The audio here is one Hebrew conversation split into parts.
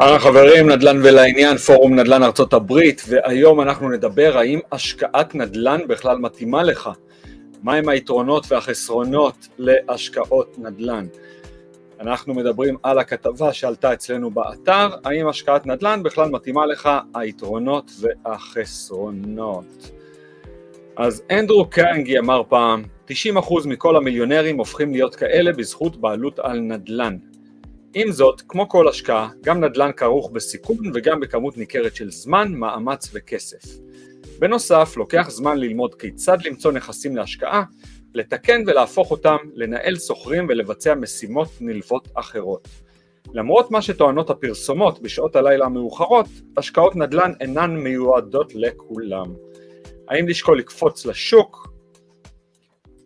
אהלן חברים, נדל"ן ולעניין, פורום נדל"ן ארצות הברית, והיום אנחנו נדבר האם השקעת נדל"ן בכלל מתאימה לך. מהם היתרונות והחסרונות להשקעות נדל"ן. אנחנו מדברים על הכתבה שעלתה אצלנו באתר, האם השקעת נדל"ן בכלל מתאימה לך היתרונות והחסרונות. אז אנדרו קאנגי אמר פעם, 90% מכל המיליונרים הופכים להיות כאלה בזכות בעלות על נדל"ן. עם זאת, כמו כל השקעה, גם נדל"ן כרוך בסיכון וגם בכמות ניכרת של זמן, מאמץ וכסף. בנוסף, לוקח זמן ללמוד כיצד למצוא נכסים להשקעה, לתקן ולהפוך אותם, לנהל סוחרים ולבצע משימות נלוות אחרות. למרות מה שטוענות הפרסומות בשעות הלילה המאוחרות, השקעות נדל"ן אינן מיועדות לכולם. האם לשקול לקפוץ לשוק?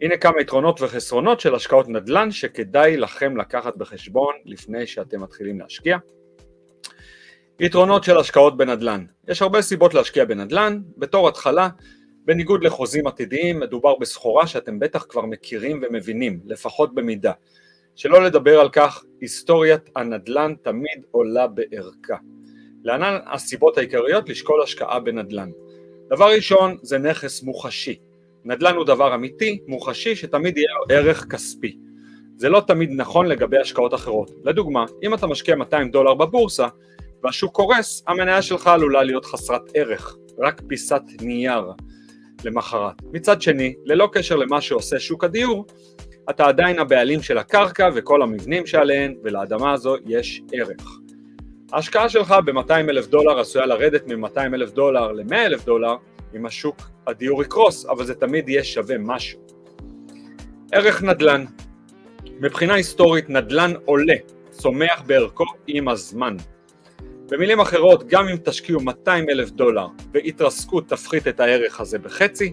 הנה כמה יתרונות וחסרונות של השקעות נדל"ן שכדאי לכם לקחת בחשבון לפני שאתם מתחילים להשקיע. יתרונות של השקעות בנדל"ן יש הרבה סיבות להשקיע בנדל"ן, בתור התחלה בניגוד לחוזים עתידיים מדובר בסחורה שאתם בטח כבר מכירים ומבינים, לפחות במידה. שלא לדבר על כך, היסטוריית הנדל"ן תמיד עולה בערכה. להלן הסיבות העיקריות לשקול השקעה בנדל"ן. דבר ראשון זה נכס מוחשי. נדל"ן הוא דבר אמיתי, מוחשי, שתמיד יהיה ערך כספי. זה לא תמיד נכון לגבי השקעות אחרות. לדוגמה, אם אתה משקיע 200 דולר בבורסה והשוק קורס, המניה שלך עלולה להיות חסרת ערך, רק פיסת נייר למחרת. מצד שני, ללא קשר למה שעושה שוק הדיור, אתה עדיין הבעלים של הקרקע וכל המבנים שעליהן, ולאדמה הזו יש ערך. ההשקעה שלך ב-200 אלף דולר עשויה לרדת מ-200 אלף דולר ל-100 אלף דולר אם השוק הדיור יקרוס, אבל זה תמיד יהיה שווה משהו. ערך נדל"ן מבחינה היסטורית נדל"ן עולה, צומח בערכו עם הזמן. במילים אחרות, גם אם תשקיעו 200 אלף דולר והתרסקות תפחית את הערך הזה בחצי,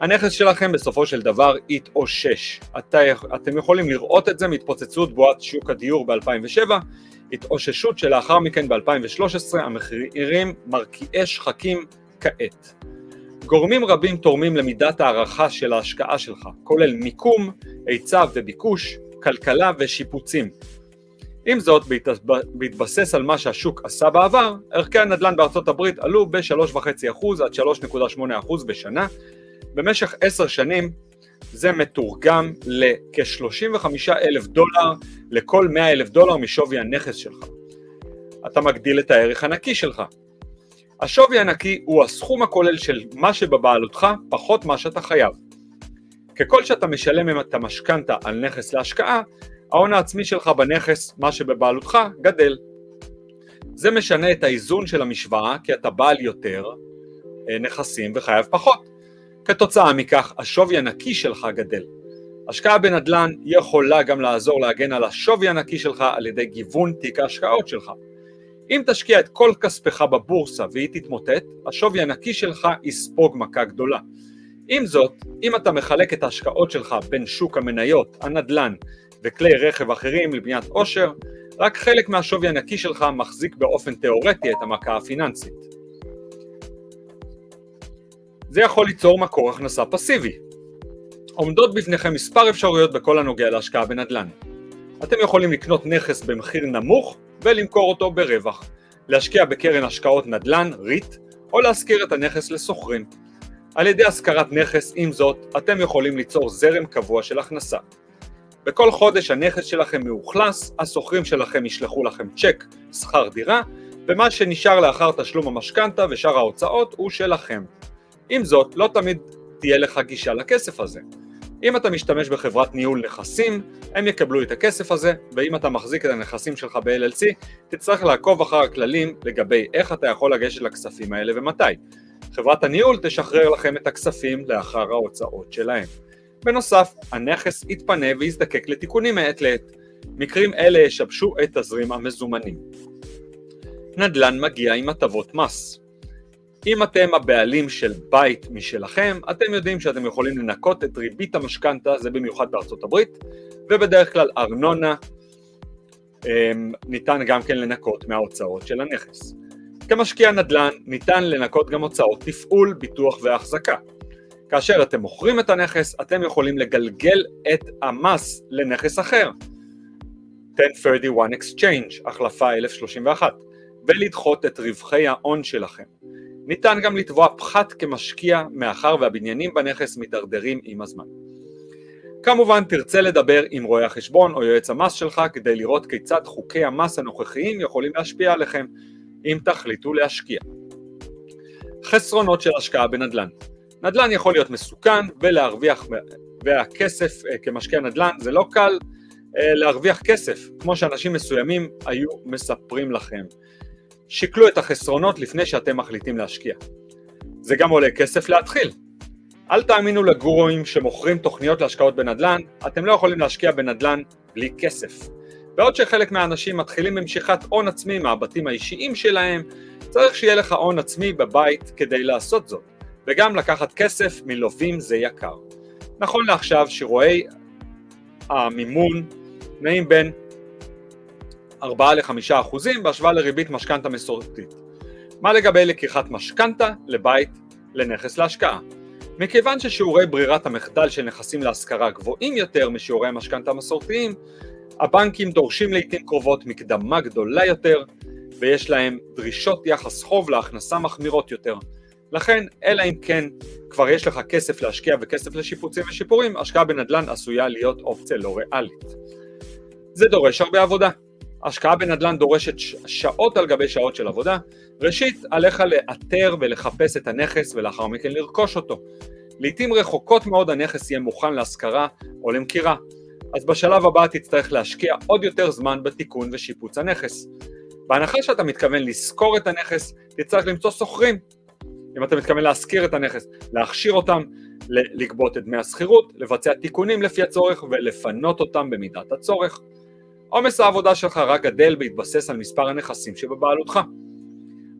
הנכס שלכם בסופו של דבר יתאושש. את, אתם יכולים לראות את זה מהתפוצצות בועת שוק הדיור ב-2007, התאוששות שלאחר מכן ב-2013, המחירים מרקיעי שחקים כעת. גורמים רבים תורמים למידת הערכה של ההשקעה שלך, כולל מיקום, היצע וביקוש, כלכלה ושיפוצים. עם זאת, בהתבסס על מה שהשוק עשה בעבר, ערכי הנדל"ן בארצות הברית עלו ב-3.5% עד 3.8% בשנה. במשך עשר שנים זה מתורגם לכ-35 אלף דולר לכל 100 אלף דולר משווי הנכס שלך. אתה מגדיל את הערך הנקי שלך. השווי הנקי הוא הסכום הכולל של מה שבבעלותך פחות מה שאתה חייב. ככל שאתה משלם את המשכנתה על נכס להשקעה, ההון העצמי שלך בנכס, מה שבבעלותך, גדל. זה משנה את האיזון של המשוואה כי אתה בעל יותר אה, נכסים וחייב פחות. כתוצאה מכך השווי הנקי שלך גדל. השקעה בנדל"ן יכולה גם לעזור להגן על השווי הנקי שלך על ידי גיוון תיק ההשקעות שלך. אם תשקיע את כל כספך בבורסה והיא תתמוטט, השווי הנקי שלך יספוג מכה גדולה. עם זאת, אם אתה מחלק את ההשקעות שלך בין שוק המניות, הנדל"ן וכלי רכב אחרים לבניית עושר, רק חלק מהשווי הנקי שלך מחזיק באופן תאורטי את המכה הפיננסית. זה יכול ליצור מקור הכנסה פסיבי. עומדות בפניכם מספר אפשרויות בכל הנוגע להשקעה בנדל"ן. אתם יכולים לקנות נכס במחיר נמוך ולמכור אותו ברווח, להשקיע בקרן השקעות נדל"ן, REIT, או להשכיר את הנכס לסוחרים. על ידי השכרת נכס, עם זאת, אתם יכולים ליצור זרם קבוע של הכנסה. בכל חודש הנכס שלכם מאוכלס, הסוחרים שלכם ישלחו לכם צ'ק שכר דירה, ומה שנשאר לאחר תשלום המשכנתה ושאר ההוצאות הוא שלכם. עם זאת, לא תמיד תהיה לך גישה לכסף הזה. אם אתה משתמש בחברת ניהול נכסים, הם יקבלו את הכסף הזה, ואם אתה מחזיק את הנכסים שלך ב-LLC, תצטרך לעקוב אחר הכללים לגבי איך אתה יכול לגשת לכספים האלה ומתי. חברת הניהול תשחרר לכם את הכספים לאחר ההוצאות שלהם. בנוסף, הנכס יתפנה ויזדקק לתיקונים מעת לעת. מקרים אלה ישבשו את תזרים המזומנים. נדל"ן מגיע עם הטבות מס. אם אתם הבעלים של בית משלכם, אתם יודעים שאתם יכולים לנקות את ריבית המשכנתה, זה במיוחד בארצות הברית, ובדרך כלל ארנונה אמ, ניתן גם כן לנקות מההוצאות של הנכס. כמשקיע נדל"ן ניתן לנקות גם הוצאות תפעול, ביטוח והחזקה. כאשר אתם מוכרים את הנכס, אתם יכולים לגלגל את המס לנכס אחר. 1031 Exchange, החלפה 1031, ולדחות את רווחי ההון שלכם. ניתן גם לתבוע פחת כמשקיע מאחר והבניינים בנכס מתדרדרים עם הזמן. כמובן תרצה לדבר עם רואה החשבון או יועץ המס שלך כדי לראות כיצד חוקי המס הנוכחיים יכולים להשפיע עליכם אם תחליטו להשקיע. חסרונות של השקעה בנדל"ן נדל"ן יכול להיות מסוכן ולהרוויח, והכסף אה, כמשקיע נדל"ן זה לא קל אה, להרוויח כסף, כמו שאנשים מסוימים היו מספרים לכם. שקלו את החסרונות לפני שאתם מחליטים להשקיע. זה גם עולה כסף להתחיל. אל תאמינו לגורואים שמוכרים תוכניות להשקעות בנדל"ן, אתם לא יכולים להשקיע בנדל"ן בלי כסף. בעוד שחלק מהאנשים מתחילים במשיכת הון עצמי מהבתים האישיים שלהם, צריך שיהיה לך הון עצמי בבית כדי לעשות זאת, וגם לקחת כסף מלווים זה יקר. נכון לעכשיו שירועי המימון נעים בין 4 ל-5 אחוזים בהשוואה לריבית משכנתה מסורתית. מה לגבי לקיחת משכנתה לבית לנכס להשקעה? מכיוון ששיעורי ברירת המחדל של נכסים להשכרה גבוהים יותר משיעורי המשכנתה המסורתיים, הבנקים דורשים לעיתים קרובות מקדמה גדולה יותר ויש להם דרישות יחס חוב להכנסה מחמירות יותר. לכן, אלא אם כן כבר יש לך כסף להשקיע וכסף לשיפוצים ושיפורים, השקעה בנדל"ן עשויה להיות אופציה לא ריאלית. זה דורש הרבה עבודה. השקעה בנדל"ן דורשת שעות על גבי שעות של עבודה. ראשית, עליך לאתר ולחפש את הנכס ולאחר מכן לרכוש אותו. לעיתים רחוקות מאוד הנכס יהיה מוכן להשכרה או למכירה, אז בשלב הבא תצטרך להשקיע עוד יותר זמן בתיקון ושיפוץ הנכס. בהנחה שאתה מתכוון לשכור את הנכס, תצטרך למצוא שוכרים. אם אתה מתכוון להשכיר את הנכס, להכשיר אותם, לגבות את דמי השכירות, לבצע תיקונים לפי הצורך ולפנות אותם במידת הצורך. עומס העבודה שלך רק גדל בהתבסס על מספר הנכסים שבבעלותך.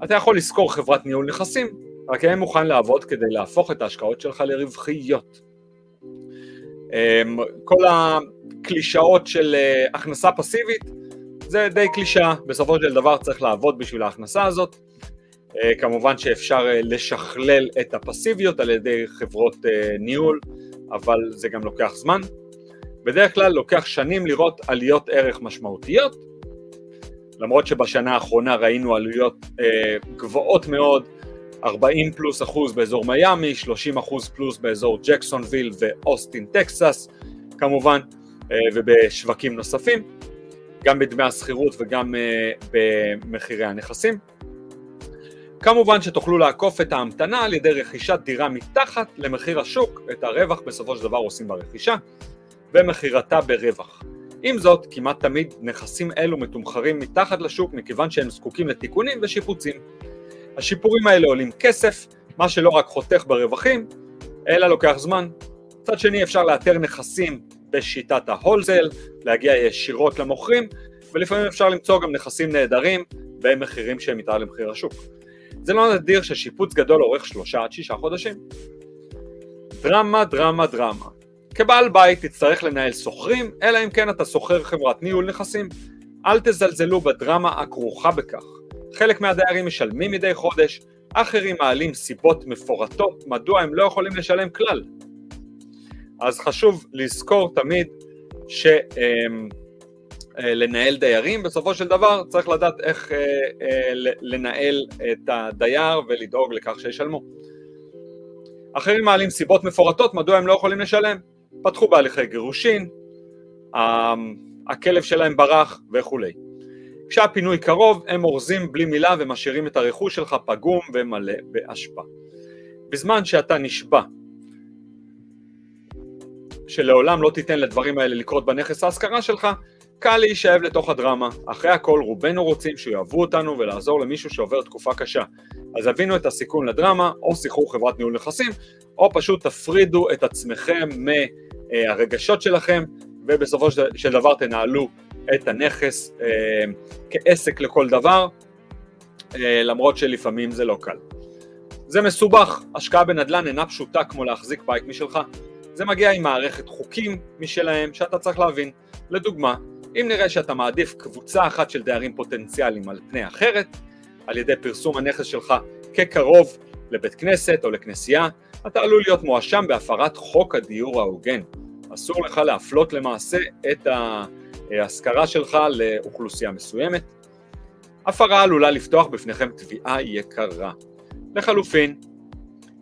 אתה יכול לשכור חברת ניהול נכסים, רק יהיה מוכן לעבוד כדי להפוך את ההשקעות שלך לרווחיות. אמ, כל הקלישאות של אה, הכנסה פסיבית זה די קלישאה, בסופו של דבר צריך לעבוד בשביל ההכנסה הזאת. אה, כמובן שאפשר אה, לשכלל את הפסיביות על ידי חברות ניהול, אבל זה גם לוקח זמן. בדרך כלל לוקח שנים לראות עליות ערך משמעותיות, למרות שבשנה האחרונה ראינו עליות אה, גבוהות מאוד, 40 פלוס אחוז באזור מיאמי, 30 אחוז פלוס באזור ג'קסונוויל ואוסטין טקסס כמובן, אה, ובשווקים נוספים, גם בדמי השכירות וגם אה, במחירי הנכסים. כמובן שתוכלו לעקוף את ההמתנה על ידי רכישת דירה מתחת למחיר השוק, את הרווח בסופו של דבר עושים ברכישה. ומכירתה ברווח. עם זאת, כמעט תמיד נכסים אלו מתומחרים מתחת לשוק מכיוון שהם זקוקים לתיקונים ושיפוצים. השיפורים האלה עולים כסף, מה שלא רק חותך ברווחים, אלא לוקח זמן. מצד שני אפשר לאתר נכסים בשיטת ההולזל, להגיע ישירות למוכרים, ולפעמים אפשר למצוא גם נכסים נהדרים במחירים שהם מתחת למחיר השוק. זה לא נדיר ששיפוץ גדול אורך שלושה עד שישה חודשים. דרמה, דרמה, דרמה. כבעל בית תצטרך לנהל שוכרים, אלא אם כן אתה שוכר חברת ניהול נכסים. אל תזלזלו בדרמה הכרוכה בכך. חלק מהדיירים משלמים מדי חודש, אחרים מעלים סיבות מפורטות מדוע הם לא יכולים לשלם כלל. אז חשוב לזכור תמיד שלנהל אמ, דיירים, בסופו של דבר צריך לדעת איך אה, אה, לנהל את הדייר ולדאוג לכך שישלמו. אחרים מעלים סיבות מפורטות מדוע הם לא יכולים לשלם. פתחו בהליכי גירושין, הכלב שלהם ברח וכולי. כשהפינוי קרוב הם אורזים בלי מילה ומשאירים את הרכוש שלך פגום ומלא באשפה. בזמן שאתה נשבע שלעולם לא תיתן לדברים האלה לקרות בנכס ההשכרה שלך, קל להישאב לתוך הדרמה. אחרי הכל רובנו רוצים שיאהבו אותנו ולעזור למישהו שעובר תקופה קשה. אז הבינו את הסיכון לדרמה, או שיחו חברת ניהול נכסים, או פשוט תפרידו את עצמכם מ... אה, הרגשות שלכם, ובסופו של דבר תנהלו את הנכס אה, כעסק לכל דבר, אה, למרות שלפעמים זה לא קל. זה מסובך, השקעה בנדל"ן אינה פשוטה כמו להחזיק בית משלך. זה מגיע עם מערכת חוקים משלהם שאתה צריך להבין. לדוגמה, אם נראה שאתה מעדיף קבוצה אחת של דיירים פוטנציאליים על פני אחרת, על ידי פרסום הנכס שלך כקרוב לבית כנסת או לכנסייה, אתה עלול להיות מואשם בהפרת חוק הדיור ההוגן. אסור לך להפלות למעשה את ההשכרה שלך לאוכלוסייה מסוימת. הפרה עלולה לפתוח בפניכם תביעה יקרה. לחלופין,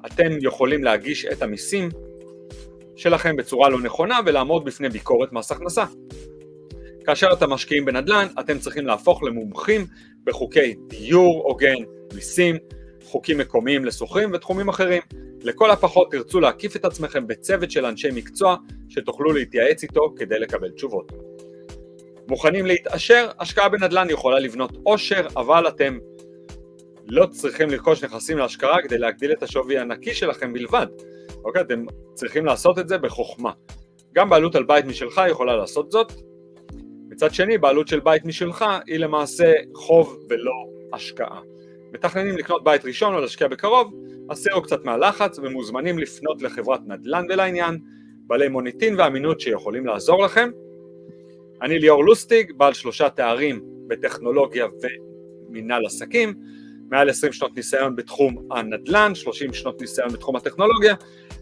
אתם יכולים להגיש את המיסים שלכם בצורה לא נכונה ולעמוד בפני ביקורת מס הכנסה. כאשר אתם משקיעים בנדל"ן, אתם צריכים להפוך למומחים בחוקי דיור הוגן, מיסים, חוקים מקומיים לשוכרים ותחומים אחרים. לכל הפחות תרצו להקיף את עצמכם בצוות של אנשי מקצוע שתוכלו להתייעץ איתו כדי לקבל תשובות. מוכנים להתעשר? השקעה בנדל"ן יכולה לבנות עושר, אבל אתם לא צריכים לרכוש נכסים להשקעה כדי להגדיל את השווי הנקי שלכם בלבד. אוקיי? אתם צריכים לעשות את זה בחוכמה. גם בעלות על בית משלך יכולה לעשות זאת. מצד שני, בעלות של בית משלך היא למעשה חוב ולא השקעה. מתכננים לקנות בית ראשון או להשקיע בקרוב, הסירו קצת מהלחץ ומוזמנים לפנות לחברת נדל"ן ולעניין, בעלי מוניטין ואמינות שיכולים לעזור לכם. אני ליאור לוסטיג, בעל שלושה תארים בטכנולוגיה ומינהל עסקים, מעל 20 שנות ניסיון בתחום הנדל"ן, 30 שנות ניסיון בתחום הטכנולוגיה,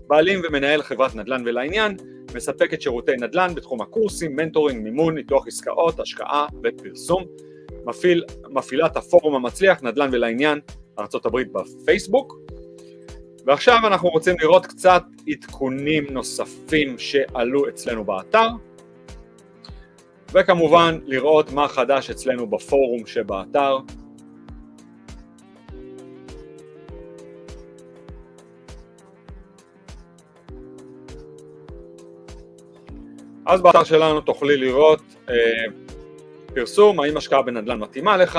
בעלים ומנהל חברת נדל"ן ולעניין, מספקת שירותי נדל"ן בתחום הקורסים, מנטורינג, מימון, ניתוח עסקאות, השקעה ופרסום. מפעיל, מפעילת הפורום המצליח, נדל"ן ולעניין, ארה"ב בפייסבוק. ועכשיו אנחנו רוצים לראות קצת עדכונים נוספים שעלו אצלנו באתר, וכמובן לראות מה חדש אצלנו בפורום שבאתר. אז באתר שלנו תוכלי לראות אה, פרסום, האם השקעה בנדל"ן מתאימה לך,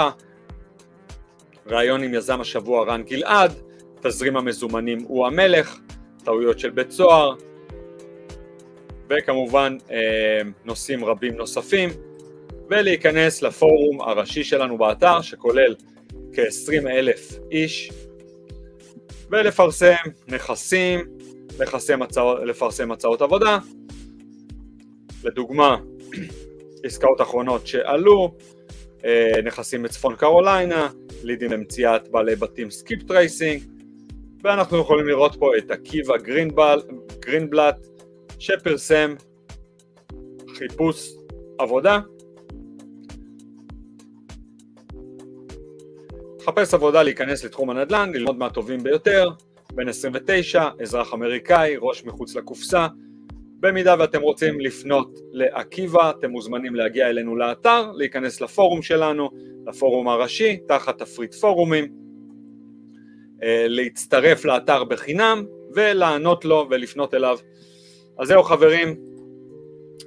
ראיון עם יזם השבוע רן גלעד, תזרים המזומנים הוא המלך, טעויות של בית סוהר, וכמובן אה, נושאים רבים נוספים, ולהיכנס לפורום הראשי שלנו באתר שכולל כ-20 אלף איש, ולפרסם נכסים, לפרסם הצעות, עבודה, לדוגמה עסקאות אחרונות שעלו, אה, נכסים בצפון קרוליינה, לידים למציאת בעלי בתים skip tracing, ואנחנו יכולים לראות פה את עקיבא גרינבל, גרינבלט שפרסם חיפוש עבודה. חפש עבודה להיכנס לתחום הנדל"ן, ללמוד מהטובים ביותר, בן 29, אזרח אמריקאי, ראש מחוץ לקופסה, במידה ואתם רוצים לפנות לעקיבא, אתם מוזמנים להגיע אלינו לאתר, להיכנס לפורום שלנו, לפורום הראשי, תחת תפריט פורומים, אה, להצטרף לאתר בחינם ולענות לו ולפנות אליו. אז זהו חברים,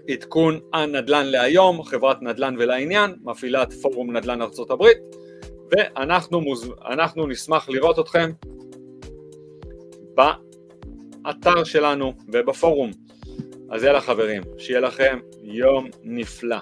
עדכון הנדל"ן להיום, חברת נדל"ן ולעניין, מפעילת פורום נדל"ן ארצות הברית, ואנחנו מוז... נשמח לראות אתכם באתר שלנו ובפורום. אז יאללה חברים, שיהיה לכם יום נפלא.